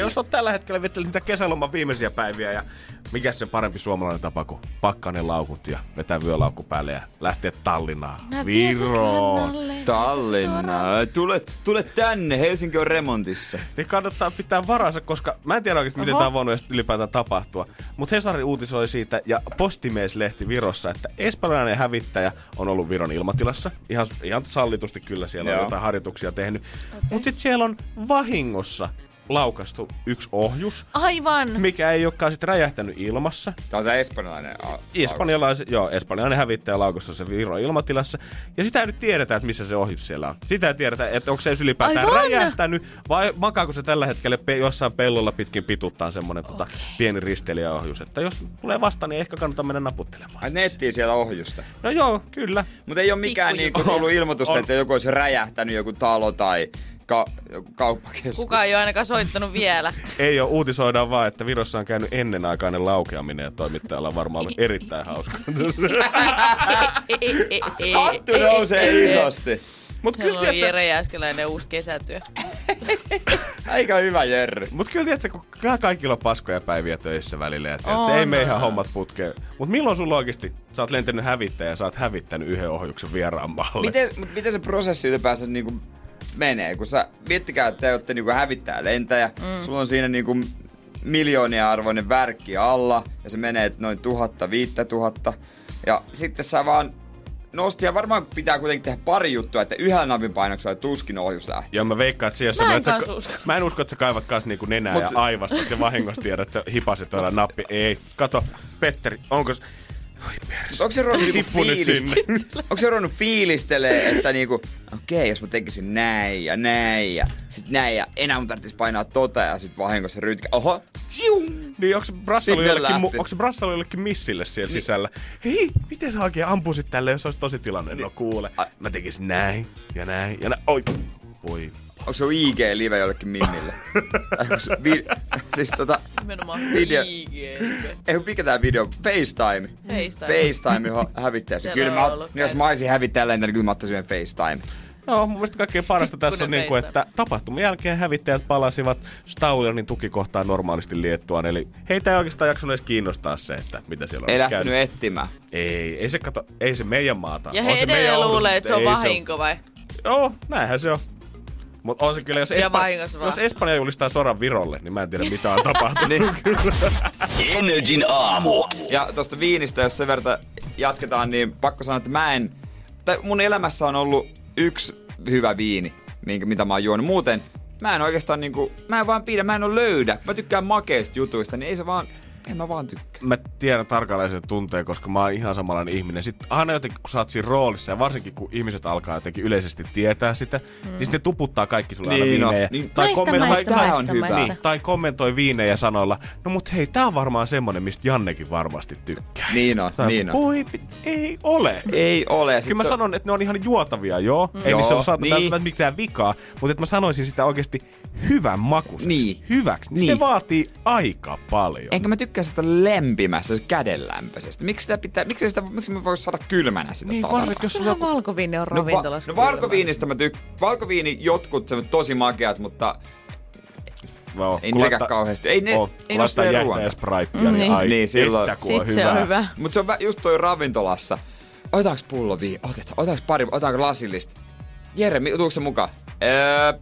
jos on tällä hetkellä vittu niitä kesäloman viimeisiä päiviä ja mikä se parempi suomalainen tapa kuin pakkaa ne laukut ja vetää vyölaukku päälle ja lähteä Tallinnaan. Viroon. Tallinna. Tule, tule tänne, Helsinki on remontissa. Niin kannattaa pitää varansa, koska mä en tiedä oikeasti, miten Oho. tämä on voinut edes ylipäätään tapahtua. Mutta Hesari uutisoi siitä ja Postimies-lehti Virossa, että espanjalainen hävittäjä on ollut Viron ilmatilassa. Ihan, ihan sallitusti kyllä siellä on Joo. jotain harjoituksia tehnyt. Okay. Mutta sitten siellä on vahingossa laukastu yksi ohjus, Aivan. mikä ei olekaan sitten räjähtänyt ilmassa. Tää on se espanjalainen. a- Espanjalais, joo, espanjalainen hävittäjä laukossa se Viron ilmatilassa. Ja sitä ei nyt tiedetä, että missä se ohjus siellä on. Sitä ei tiedetä, että onko se ylipäätään Aivan! räjähtänyt vai makaako se tällä hetkellä pe- jossain pellolla pitkin pituttaa semmonen tota, pieni risteilijäohjus. Että jos tulee vastaan, niin ehkä kannattaa mennä naputtelemaan. Ai nettiin siellä ohjusta. No joo, kyllä. Mutta ei ole mikään Pikku niinku tullut ilmoitusta, On. että joku olisi räjähtänyt joku talo tai ka- kauppakeskus. Kukaan ei ole ainakaan soittanut vielä. Ei ole, uutisoidaan vaan, että Virossa on käynyt ennenaikainen laukeaminen ja toimittajalla on varmaan ollut erittäin hauska. Hattu nousee isosti. Mut kyllä, on tiedätkö, Jere Jääskeläinen uusi kesätyö. Aika hyvä Jerry. Mut kyllä tiedätkö, kun kaikilla on paskoja päiviä töissä välillä. Tiedätkö, On. ei mene ihan hommat putkeen. Mut milloin sulla oikeesti, sä oot lentänyt hävittäjä ja sä oot hävittänyt yhden ohjuksen vieraan maalle? Miten, mut miten se prosessi ylipäänsä niinku menee? Kun sä, miettikää, että te olette niinku hävittää lentäjä, mm. sulla on siinä niinku miljoonia arvoinen värkki alla, ja se menee noin tuhatta, viittä tuhatta. Ja sitten sä vaan nosti, ja varmaan pitää kuitenkin tehdä pari juttua, että yhdellä napin painoksella tuskin ohjus lähtee. Joo, mä veikkaan, että siellä Mä en että sä, usko. mä en usko, että sä kaivat kans niinku nenää Mut- ja aivastat ja vahingossa tiedät, että sä hipasit tuolla nappi. Ei, kato, Petteri, onko... perse. Onko se ruvennut niinku fiilist-. Onko se ruvennut fiilistelee, että niinku, okei, okay, jos mä tekisin näin ja näin ja sit näin ja enää mun tarvitsisi painaa tota ja sit vahingossa rytkä. Oho, Jium. Niin onko se Brassalo jollekin, mu- onko jollekin missille siellä sisällä? Hei, miten sä oikein ampuisit tälle, jos olisi tosi tilanne? No kuule, Ai. mä tekisin näin ja näin ja näin. Oi, voi. Onko se IG-live jollekin mimmille? Se vi- siis tota, Nimenomaan Video. IG. ei mikä tää video? FaceTime. FaceTime. FaceTime ho- hävittäjä. Siellä Kyllä on mä, jos mä olisin hävittäjällä, niin kyllä mä ottaisin FaceTime. No, mun mielestä kaikkein parasta tässä on, niinku, FaceTime. että tapahtuman jälkeen hävittäjät palasivat Staulenin tukikohtaan normaalisti Liettuaan. Eli heitä ei oikeastaan jaksanut edes kiinnostaa se, että mitä siellä on Ei käynyt. lähtenyt etsimään. Ei, ei se kato, ei se meidän maata. Ja On he se meidän edelleen luulee, että se on vahinko vai? Joo, näinhän se on. Mutta on se kyllä, jos, Espa- jos Espanja julistaa soran Virolle, niin mä en tiedä mitä on tapahtunut. Niin. Energin aamu. Ja tosta viinistä, jos sen verran jatketaan, niin pakko sanoa, että mä en... Tai mun elämässä on ollut yksi hyvä viini, minkä, mitä mä oon juonut. Muuten mä en oikeastaan niinku... Mä en vaan pidä, mä en oo löydä. Mä tykkään makeista jutuista, niin ei se vaan... En mä vaan tykkää. mä tiedän tarkalleen sen tunteen, koska mä oon ihan samanlainen ihminen. Sitten aina jotenkin, kun sä oot siinä roolissa, ja varsinkin kun ihmiset alkaa jotenkin yleisesti tietää sitä, mm. niin sitten tuputtaa kaikki sulle aina Niin no, viinejä. niin- tai, Maista, kommentoi, maista, maista, on hyvä. maista. niin, tai kommentoi viinejä sanoilla, no mut hei, tää on varmaan semmonen, mistä Jannekin varmasti tykkää. Niin on, niin on. Voi, ei ole. Ei ole. Kyllä mä se- sanon, että ne on ihan juotavia, joo. Mm. Ei Joo, niissä ole saatu niin. niin. mitään vikaa, mutta että mä sanoisin sitä oikeasti hyvän makuisesti. Niin. Hyväksi. Niin. Niin. Se vaatii aika paljon. Enkä mä tykkää sitä lempimässä, se kädenlämpöisestä. Miksi sitä pitää, miksi sitä, miksi mä vois saada kylmänä sitä Niin, tasasta? varsinkin jos sulla Kyllähän valkoviini on No, va- ravintolassa. no valkoviinistä mä tykkään. Valkoviini jotkut se tosi makeat, mutta Joo, Ei laittaa- kauheasti. Ei ne- oo, ei ruoan. ja spraittia, Mm, niin, niin. ai, Niin, silloin- että kun on se on hyvä. Mutta se on just toi ravintolassa. Otetaanko pullo vii? Otetaan. Otetaanko pari? Otetaanko lasillista? Jere, tuuko se mukaan? Öö,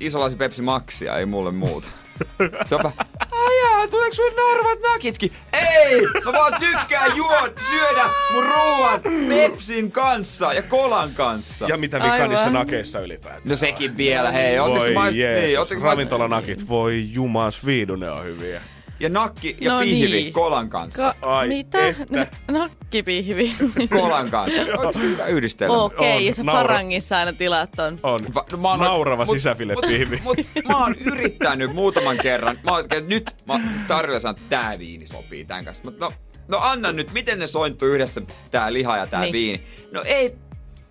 iso lasi Pepsi Maxia, ei mulle muuta. Se onpa... Ai jaa, tuleeko sulle narvat nakitkin? Ei! Mä vaan tykkään juot, syödä mun ruoan Pepsin kanssa ja kolan kanssa. Ja mitä vika Aivan. niissä nakeissa ylipäätään? No sekin vielä, hei. Voi maist... Jeesus, niin, ravintolanakit, voi jumas viidu, ne on hyviä. Ja nakki ja No pihvi niin. kolan kanssa. Ka- Ai mitä? että. N- nakkipihvi. Kolan kanssa. Oikeasti hyvä yhdistelmä. Okei, On, ja sä naura- Farangissa aina tilaat ton. On. Va- no mä oon- Naurava mut- sisäfiletpihvi. Mut, mut, mä oon yrittänyt muutaman kerran. Mä oon, että nyt mä tarjolla sanon, että tää viini sopii tän kanssa. Mut no, no anna nyt, miten ne sointuu yhdessä tää liha ja tää Niin. viini. No ei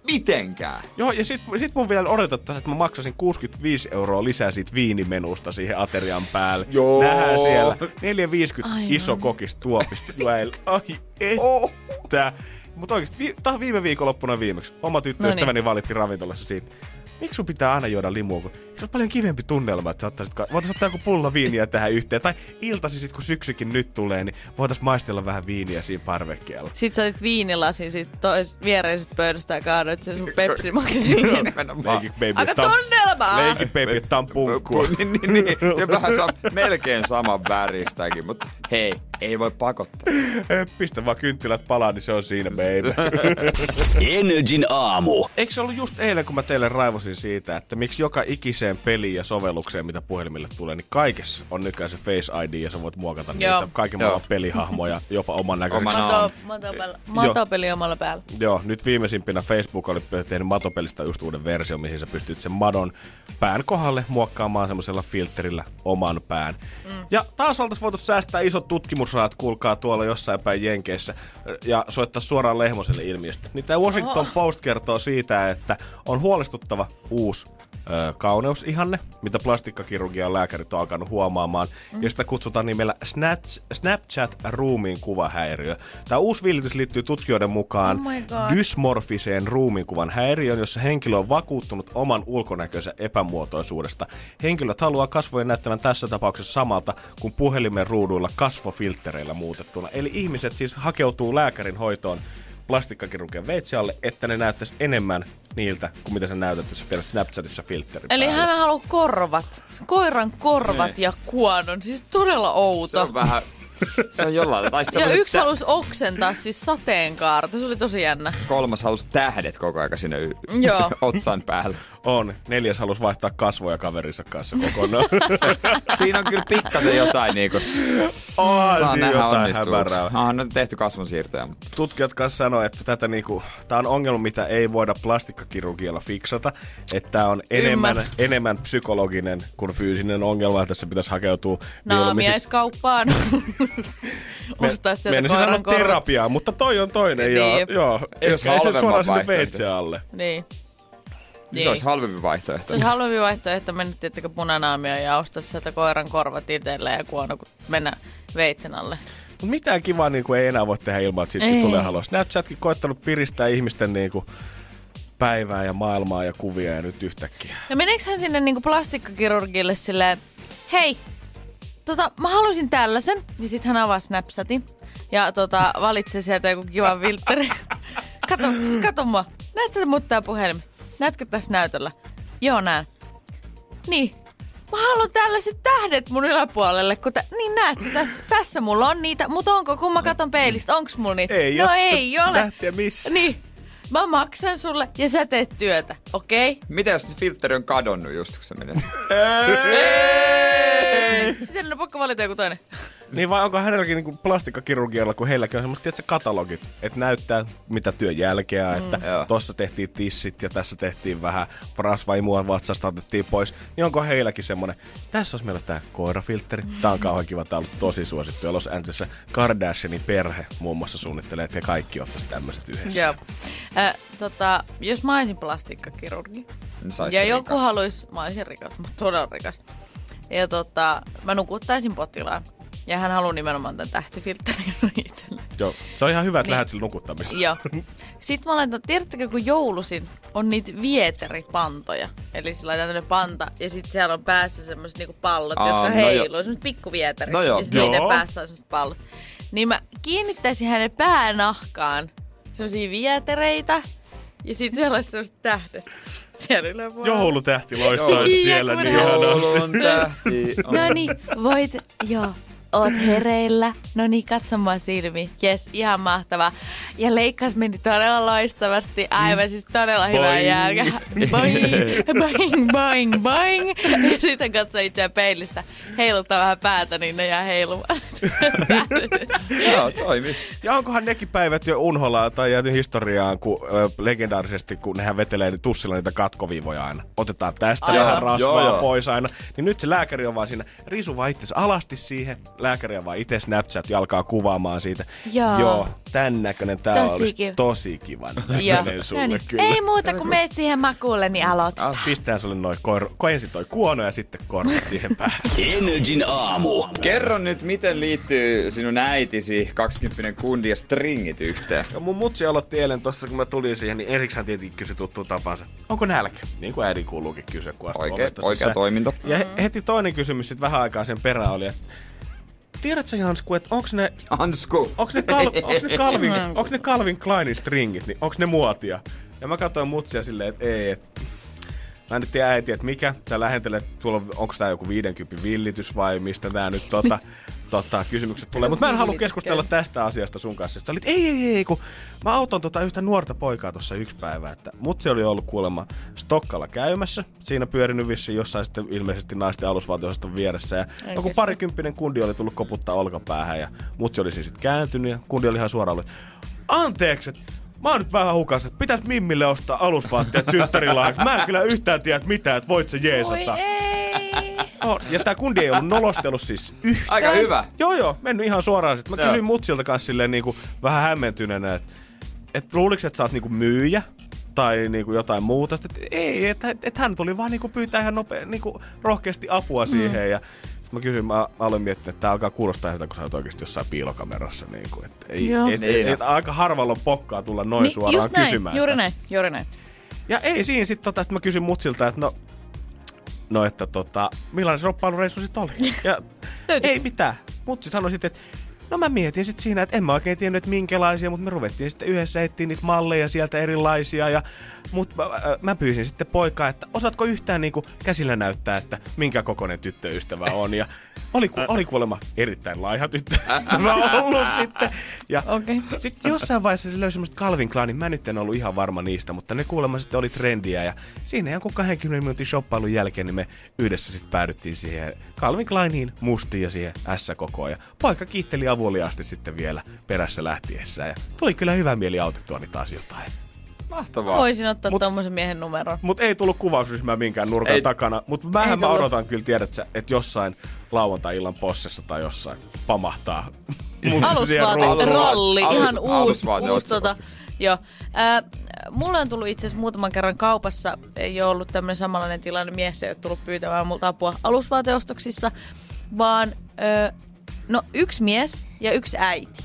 mitenkään. Joo, ja sit, sit mun vielä odotettaisiin, että mä maksasin 65 euroa lisää siitä viinimenusta siihen aterian päälle. Joo. Nähdään siellä 4,50 Aivan. iso kokista tuopista. Ai että. Mutta oikeesti, vi- tää on viime viikonloppuna viimeksi. Oma tyttöystäväni valitti ravintolassa siitä. Miksi sun pitää aina juoda limua, kun se on paljon kivempi tunnelma, että ka- voitais ottaa joku pulla viiniä tähän yhteen. Tai iltasi sit, kun syksykin nyt tulee, niin voitais maistella vähän viiniä siinä parvekkeella. Sit sä otit viinilasin sit tois viereisestä pöydästä ja kaadoit sen sun Pepsi Aika tunnelmaa! Leikit baby, tää on punkkua. niin, niin, niin. Ja vähän saa melkein saman väristäkin, mutta hei, ei voi pakottaa. Pistä vaan kynttilät palaa, niin se on siinä, baby. Energin aamu. Eikö se ollut just eilen, kun mä teille raivosin siitä, että miksi joka ikiseen peliin ja sovellukseen, mitä puhelimille tulee, niin kaikessa on nykyään se Face ID ja sä voit muokata Joo. niitä kaiken Joo. maailman pelihahmoja, jopa oman näköiseksi. Mato, matopeli, matopeli omalla päällä. Joo, nyt viimeisimpinä Facebook oli tehnyt matopelistä just uuden version, mihin sä pystyt sen madon pään kohdalle muokkaamaan semmoisella filterillä oman pään. Mm. Ja taas oltais voitu säästää isot tutkimusrahat, kuulkaa tuolla jossain päin Jenkeissä, ja soittaa suoraan Lehmoselle ilmiöstä. Niin tämä Washington Post kertoo siitä, että on huolestuttava uusi ö, kauneusihanne, mitä plastikkakirurgian lääkärit on alkanut huomaamaan, mm. ja sitä kutsutaan nimellä Snatch, Snapchat ruumiin kuvahäiriö. Tämä uusi villitys liittyy tutkijoiden mukaan Oh dysmorfiseen ruumiinkuvan häiriön, jossa henkilö on vakuuttunut oman ulkonäkönsä epämuotoisuudesta. Henkilöt haluaa kasvojen näyttävän tässä tapauksessa samalta kuin puhelimen ruuduilla kasvofilttereillä muutettuna. Eli ihmiset siis hakeutuu lääkärin hoitoon plastikkakirurgian veitsialle, että ne näyttäisi enemmän niiltä kuin mitä sä näytät, jos sä teet Snapchatissa filtterin Eli päälle. hän haluaa korvat. Koiran korvat ja kuonon. Siis todella Se outo. on vähän... Se on jollain tai Ja yksi tä- halusi oksentaa siis sateenkaarta. Se oli tosi jännä. Kolmas halusi tähdet koko ajan sinne y- Joo. otsan päälle. On. Neljäs halus vaihtaa kasvoja kaverinsa kanssa kokonaan. Siinä on kyllä pikkasen jotain niinku... on Saa siinä nähdä onnistuuko. hämärää. Ah, no tehty kasvonsiirtoja, mutta tutkijat kanssa sanoo, että tätä niinku, tää on ongelma, mitä ei voida plastikkakirurgialla fiksata. Että tää on enemmän, enemmän psykologinen kuin fyysinen ongelma, että tässä pitäisi hakeutua Naamiaiskauppaan. Ostaa sieltä Meinasin sanoa koiran korvat. terapiaa, mutta toi on toinen. Niin. Joo, joo. Jos Ei se halvemman suoraan sinne veitsen alle. Niin. niin. se olisi halvempi vaihtoehto. Se olisi halvempi vaihtoehto, että mennä tiettäkö punanaamia ja ostaa sieltä koiran korvat itselleen ja kuono, kun mennä veitsen alle. Mut mitään kivaa niinku ei enää voi tehdä ilman, että siitä Ei. tulee halua. Snapchatkin koittanut piristää ihmisten niinku päivää ja maailmaa ja kuvia ja nyt yhtäkkiä. Ja meneekö hän sinne niinku plastikkakirurgille silleen, hei, tota, mä haluaisin tällaisen. Ja sitten hän avaa Snapchatin ja tota, valitsee sieltä joku kivan filtteri. kato, siis kato mua. Näetkö sä mut tää puhelimessa? Näetkö tässä näytöllä? Joo, näen. Niin. Mä haluan tällaiset tähdet mun yläpuolelle, kun tä- niin näet sä, tässä, tässä mulla on niitä, mutta onko, kun mä katon peilistä, onks mulla niitä? Ei no oo. ei ole. Tähtiä missä? Niin. Mä maksan sulle ja sä teet työtä, okei? Okay? Mitä jos se filtteri on kadonnut just kun se menee? Sitten on pakko valita joku toinen. Niin vai onko hänelläkin niinku plastikkakirurgialla, kun heilläkin on semmoista tiedätkö, katalogit, että näyttää mitä työn jälkeä, Mm. että Joo. tossa tehtiin tissit ja tässä tehtiin vähän rasvaimua vatsasta otettiin pois. Niin onko heilläkin semmonen, tässä olisi meillä tää koirafiltteri, tää on kauhean kiva, tää on ollut tosi suosittu. Ja Los Angelesissa Kardashianin perhe muun muassa suunnittelee, että he kaikki ottaisi tämmöiset yhdessä. Joo. Äh, tota, jos mä olisin plastikkakirurgi Niin ja joku rikas. haluaisi, mä olisin rikas, mutta todella rikas. Ja tota, mä nukuttaisin potilaan. Ja hän haluaa nimenomaan tämän tähtifiltterin itselleen. Joo. Se on ihan hyvä, että Niin. lähdet sille nukuttamiseen. Joo. Sitten mä laitan, tiedättekö kun joulusin on niitä vieteripantoja. Eli sillä laitetaan tämmönen panta ja sitten siellä on päässä semmoiset niinku pallot, Aa, jotka no heiluu. joo. semmoiset pikkuvieterit. No joo. ja sitten niiden päässä on semmoset pallot. Niin mä kiinnittäisin hänen päänahkaan semmosia vietereitä ja sitten siellä olisi semmoset tähdet. Siellä yläpuolella. Joulutähti Niin, siellä niin ihanasti. Joulun tähti on. No niin, voit, joo. Oot hereillä. No niin, katso mua silmi. Jes, ihan mahtavaa. Ja leikkaus meni todella loistavasti. Aivan siis todella hyvää Boing. jälkeä. Boing, boing, boing, boing. Ja sitten katsoo itseään peilistä. Heiluttaa vähän päätä, niin ne jää heilumaan. Joo, toimis. Ja onkohan nekin päivät jo unholla tai jääty historiaan, kun ö, legendaarisesti, kun nehän vetelee niin tussilla niitä katkoviivoja aina. Otetaan tästä Aivan. vähän rasvaa Joo, joo. pois aina. Niin nyt se lääkäri on vaan siinä, risu alasti siihen. Lääkäri on vaan itse Snapchat ja alkaa kuvaamaan siitä. Joo. Joo tän näköinen tää Tosi olisi kiva. tosi näköinen sulle No niin. kyllä. Ei muuta kuin meet siihen makuulle, niin aloitetaan. Ah, Pistää sulle noin kor- ko ensin toi kuono ja sitten korvat siihen päähän. Energin aamu. Kerro nyt, miten liittyy sinun äitisi 20 kundi ja stringit yhteen? Ja mun mutsi aloitti eilen tossa, kun mä tulin siihen, niin ensiksi hän tietenkin kysyi tuttuun tapansa. Onko nälkä? Niin kuin äidin kuuluukin kysyä, kun Oikea, oikea toiminto. Ja he- heti toinen kysymys sitten vähän aikaa sen perään oli, että tiedätkö Jansku, että onks ne, Ansku. onks ne, Kal, onks ne, Calvin, onks ne Calvin Kleinin stringit, niin onks ne muotia? Ja mä katsoin mutsia silleen, että ei, et, Mä en nyt tiedä äiti, että mikä. Sä lähentelet, tuolla on, onko tää joku 50 villitys vai mistä tää nyt tota, tota, kysymykset tulee. Mutta mä en halua keskustella tästä asiasta sun kanssa. Sä olit, ei, ei, ei, kun mä auton tota yhtä nuorta poikaa tuossa yksi päivä. Että mutsi oli ollut kuulemma Stokkalla käymässä. Siinä pyörinyt vissiin jossain sitten ilmeisesti naisten alusvaltiosaston vieressä. Ja joku kestä. parikymppinen kundi oli tullut koputtaa olkapäähän ja mutsi oli siis sitten kääntynyt ja kundi oli ihan suoraan ollut, anteeksi, Mä oon nyt vähän hukassa, että pitäis Mimmille ostaa alusvaatteet synttärilahjaksi. Mä en kyllä yhtään tiedä, mitä, että voit se Voi jeesata. ei. Oh, ja tää kundi ei ollut nolostellut siis yhtään. Aika hyvä. Joo, joo, mennyt ihan suoraan. Sitten mä Joo. kysyin mutsilta kanssa silleen niinku, vähän hämmentyneenä, että et luuliks, että sä oot niinku myyjä? Tai niinku jotain muuta. Sitten, että ei, että et, et hän tuli vaan niinku pyytää ihan nopea, niinku rohkeasti apua siihen. Ja sit mä kysyin, mä aloin miettiä, että tää alkaa kuulostaa siltä, kun sä oot oikeasti jossain piilokamerassa. Niinku, et, ei, Joo. et, et, Niin. et, aika harvalla on pokkaa tulla noin Niin, suoraan just näin, kysymään juuri sitä. näin, juuri näin. Ja ei siinä sitten tota, sit mä kysyin mutsilta, että no, no että tota, millainen se roppailureissu sitten oli? Ja ei mitään. Mutsi sanoi sitten, että no mä mietin sitten siinä, että en mä oikein tiennyt, että minkälaisia, mutta me ruvettiin sitten yhdessä etsiä niitä malleja sieltä erilaisia. Ja, mutta mä, äh, mä pyysin sitten poikaa, että osaatko yhtään niinku käsillä näyttää, että minkä kokoinen tyttöystävä on. Ja oli, ku, oli kuulemma erittäin laiha tyttöystävä ollut sitten. Ja Okei. sitten jossain vaiheessa se löysi semmoista Calvin Kleinin. Mä nyt en ollut ihan varma niistä, mutta ne kuulemma sitten oli trendiä. Ja siinä jonkun 20 minuutin shoppailun jälkeen niin me yhdessä sitten päädyttiin siihen Calvin Kleiniin mustiin ja siihen S-kokoon. Ja poika kiitteli avuliaasti sitten vielä perässä lähtiessään. Ja tuli kyllä hyvä mieli autettua niitä taas jotain. Mahtavaa. Voisin ottaa Mut- tommosen miehen numeron. Mutta ei tullut kuvausryhmää minkään nurkan Ei- takana. Mutta vähän mä odotan kyllä, tiedät sä, että jossain lauantai-illan possessa tai jossain pamahtaa. Alusvaate, Alus- ihan uusi, uusi tota, joo. Äh, mulle on tullut itse asiassa muutaman kerran kaupassa, ei ole ollut tämmöinen samanlainen tilanne, mies ei ole tullut pyytämään multa apua alusvaateostoksissa, vaan äh, no yksi mies ja yksi äiti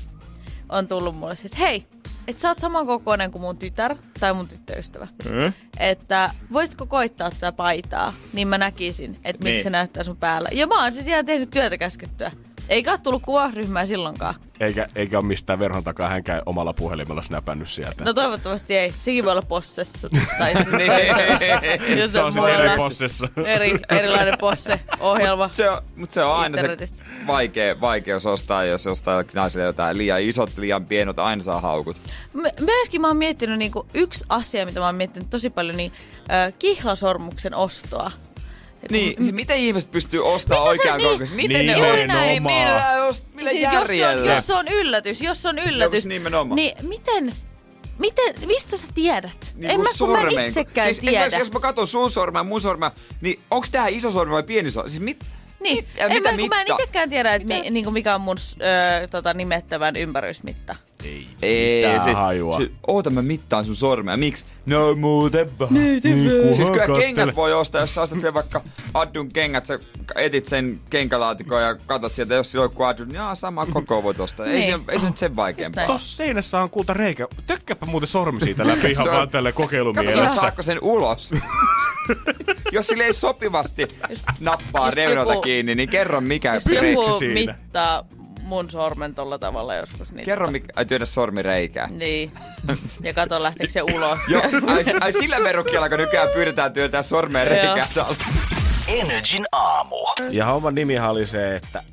on tullut mulle, että hei, että sä oot samankokoinen kuin mun tytär tai mun tyttöystävä. Mm? Että voisitko koittaa tätä paitaa, niin mä näkisin, että miltä Niin. se näyttää sun päällä. Ja mä oon siis ihan tehnyt työtä käskettyä. Eikä ole tullut kuvaryhmää silloinkaan. Eikä, eikä ole mistään verhon takaa hänkään omalla puhelimella snäpännyt sieltä. No toivottavasti ei. Sekin voi olla possessa. Tai sit Niin. se, se, jos se on on sitten eri possessa. eri, erilainen posse-ohjelma. Se on, mutta se on aina se vaikea, vaikeus ostaa, jos ostaa naiselle jotain liian isot, liian pienet, aina saa haukut. Me, myöskin mä oon miettinyt niinku, yksi asia, mitä mä oon miettinyt tosi paljon, niin äh, kihlasormuksen ostoa. Niin, kun- siis miten ihmiset pystyy ostamaan oikean niin- kokoisen? Miten ne Nimenomaan. ostaa? Ei, millä, ost- millä siis jos, on, järjellä? jos on yllätys, jos on yllätys, nimenomaan. niin miten, miten, mistä sä tiedät? Niin en mä, kun mä itsekään siis tiedä. esimerkiksi jos mä katson sun sormea ja mun sormea, niin onks tää iso sormi vai pieni sormi? Siis mit, Niin, mit, en mitä mä, kun mä en itsekään tiedä, että mi, niinku mikä on mun ö, tota, nimettävän ympärysmitta. Ei, Ei, mitään se, hajua. se, oota mä mittaan sun sormea. Miksi? No muuten vaan. Niin, Siis kyllä kengät voi ostaa, jos sä ostat vielä vaikka Addun kengät, sä etit sen kenkälaatikon ja katot sieltä, jos sillä on joku Addun, niin sama koko voit ostaa. Ei, Niin. se, ei se nyt sen vaikeampaa. Tossa seinässä on kulta reikä. Tökkäpä muuten sormi siitä läpi ihan vaan tälle Katsotaan, kokeilumielessä. saako sen ulos. jos sille ei sopivasti nappaa reunalta kiinni, niin kerro mikä Jos joku siinä. mittaa mun sormen tolla tavalla joskus, niin... Kerro mikä, ai työnnä sormi reikää. Niin. Ja kato lähteekö se ulos. Joo, ai, ai sillä verukkeella, kun nykyään pyydetään työntää sormeen Joo. reikää. Energin aamu. Ja homman nimihan oli se, että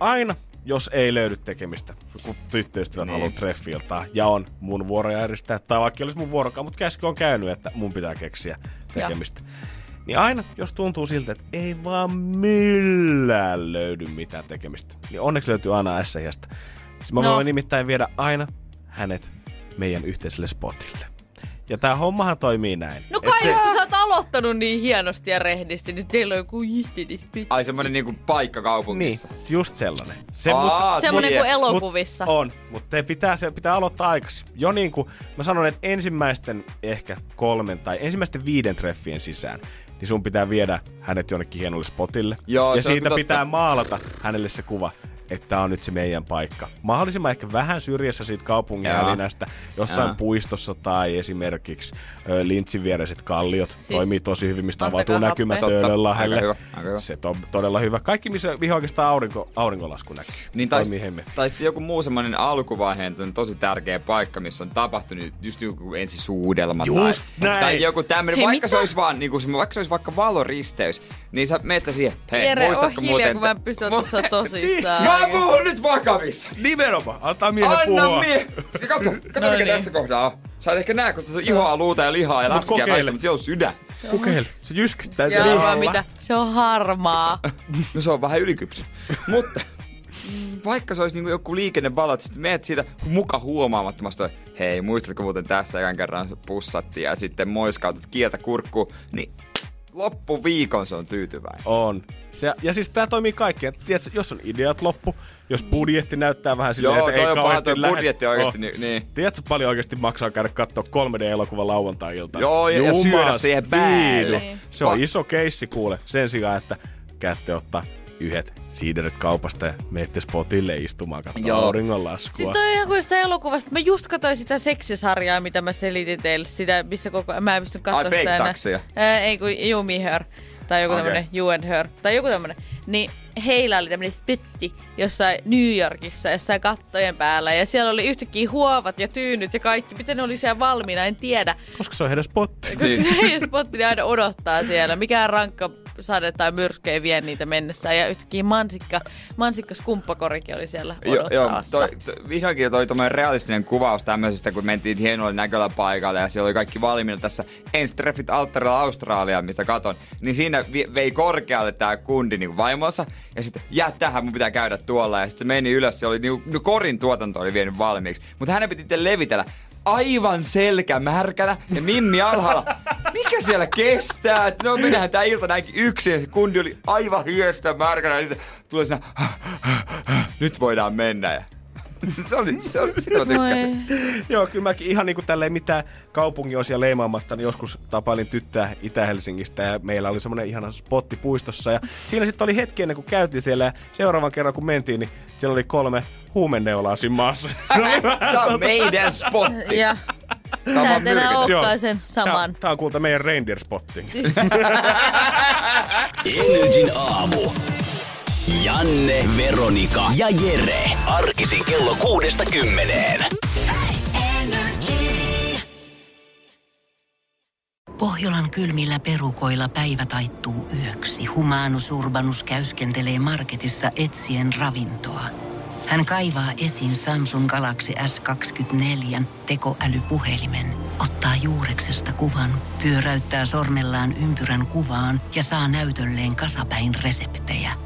aina jos ei löydy tekemistä, kun tyttöystävän Niin. haluaa treffiltaa ja on mun vuoro järjestää, tai vaikka olisi mun vuorokaan, mutta käsky on käynyt, että mun pitää keksiä tekemistä. Niin aina, jos tuntuu siltä, että ei vaan millään löydy mitään tekemistä, niin onneksi löytyy Anna SIstä. Siis mä No. no. voin nimittäin viedä aina hänet meidän yhteiselle spotille. Ja tää hommahan toimii näin. No kai se- kun sä oot aloittanut niin hienosti ja rehdisti, niin teillä on joku jihtidispit. Ai semmonen niinku paikka Niin, kaupungissa. just sellainen. Se, Aa, mut- Semmonen kuin elokuvissa. Mut on, mutta te pitää, se pitää aloittaa aikaisi. Jo niin kuin mä sanon, että ensimmäisten ehkä kolmen tai ensimmäisten viiden treffien sisään, niin sun pitää viedä hänet jonnekin hienolle spotille. Joo, ja siitä totta. pitää maalata hänelle se kuva, että tää on nyt se meidän paikka. Mahdollisimman ehkä vähän syrjässä siitä kaupungin älinästä, jossain Joo. puistossa tai esimerkiksi ö, Lintsin viereiset kalliot. Siis- toimii tosi hyvin, mistä Antakaa avautuu näkymä happea. Totta, Töölönlahdelle. aika hyvä, aika hyvä. Se on todella hyvä. Kaikki, missä mihin oikeastaan aurinko, auringonlasku näkyy. Niin tai, tai sitten joku muu semmoinen alkuvaiheen tosi tärkeä paikka, missä on tapahtunut just joku ensisuudelma Just tai, näin. tai joku tämmöinen, Hei, vaikka se olisi vaan, niinku, se- vaikka se olisi vaikka valoristeys, niin sä meet siihen, hei, Jere, muistatko hiljaa, muuten... kun mä en pysty ottaa sua tosissaan. Mä puhun nyt vakavissa! Nimenomaan, antaa miehen Anna puhua. mie! Kato, kato No mikä niin. tässä kohdaa on. Sä et ehkä näe, kun tässä on ihoa, luuta ja lihaa ja Mut läskiä välissä, mutta siellä on sydän. Kokeile. Se jyskyttää. Joo, siellä vaan alla. mitä? Se on harmaa. No se on vähän ylikypsy. Mutta vaikka se olisi niinku joku liikennevalot, sitten meet siitä muka huomaamattomasti, että hei, muistatko muuten tässä ekan kerran pussattiin ja sitten moiskautat kieltä kurkku, niin loppuviikon se on tyytyväinen. On. Se, ja siis tää toimii kaikkeen. Tiedätkö, jos on ideat loppu, jos budjetti näyttää vähän silleen, Joo, että ei toi on paha, toi lähde- budjetti oikeesti, Oh. niin, niin. Tiedätkö paljon oikeasti maksaa käydä katsoa 3D-elokuva lauantai-iltaan? Joo, ja- ja syödä siihen päälle. Niin. Se on iso keissi kuule. Sen sijaan, että käytte ottaa yhdet siiderit kaupasta ja menette spotille istumaan katsomaan auringonlaskua. Siis toi on ihan kuin sitä elokuvasta. Mä just katsoin sitä seksisarjaa, mitä mä selitin teille. Sitä, missä koko... Mä en pysty katsoa Ai, fake sitä enää. takseja. Ää, ei kun You, Me, Her. Tai joku okay. tämmönen You and Her. Tai joku tämmönen. Niin heillä oli tämmönen spytti jossain New Yorkissa, jossain kattojen päällä. Ja siellä oli yhtäkkiä huovat ja tyynyt ja kaikki. Miten ne oli siellä valmiina, en tiedä. Koska se on heidän spotti. Koska Niin. se heidän spotti aina odottaa siellä. Mikään rankka sade tai myrsky ei vie niitä mennessään. Ja yhtäkkiä mansikka, mansikka skumppakorikin oli siellä Joo, joo odottamassa. toi, toi, vihdoinkin toi realistinen kuvaus tämmöisestä, kun mentiin hienolle näköllä paikalle ja siellä oli kaikki valmiina tässä ensitreffit alttarilla Australiaan, mistä katon. Niin siinä vi- vei korkealle tää kundi niin vaimonsa ja sitten jää tähän, mun pitää käydä tuolla. Ja sitten se meni ylös, se oli niinku, no korin tuotanto oli vienyt valmiiksi. Mutta hänen piti itse levitellä aivan selkä märkänä ja Mimmi alhaalla. Mikä siellä kestää? No mennään tää ilta näinkin yksin ja se kundi oli aivan hiestä märkänä. Ja se tuli siinä, nyt voidaan mennä. Ja se oli, se oli, sitä mä tykkäsin. Joo, kyllä mäkin ihan niinku tälleen mitään kaupunginosia leimaamatta, niin joskus tapailin tyttöä Itä-Helsingistä ja meillä oli semmoinen ihana spotti puistossa. Ja siinä sitten oli hetki ennen kuin käytiin siellä ja seuraavan kerran kun mentiin, niin siellä oli kolme huumeneulaa siinä maassa. Tää on meidän spotti. Ja on sä et enää olekaan sen Tää, saman. tää on kuulta meidän reindeer spotting. Energin aamu. Janne, Veronika ja Jere. Arkisin kello kuudesta kymmeneen. Pohjolan kylmillä perukoilla päivä taittuu yöksi. Humanus Urbanus käyskentelee marketissa etsien ravintoa. Hän kaivaa esiin Samsung Galaxy S24 tekoälypuhelimen, ottaa juureksesta kuvan, pyöräyttää sormellaan ympyrän kuvaan ja saa näytölleen kasapäin reseptejä.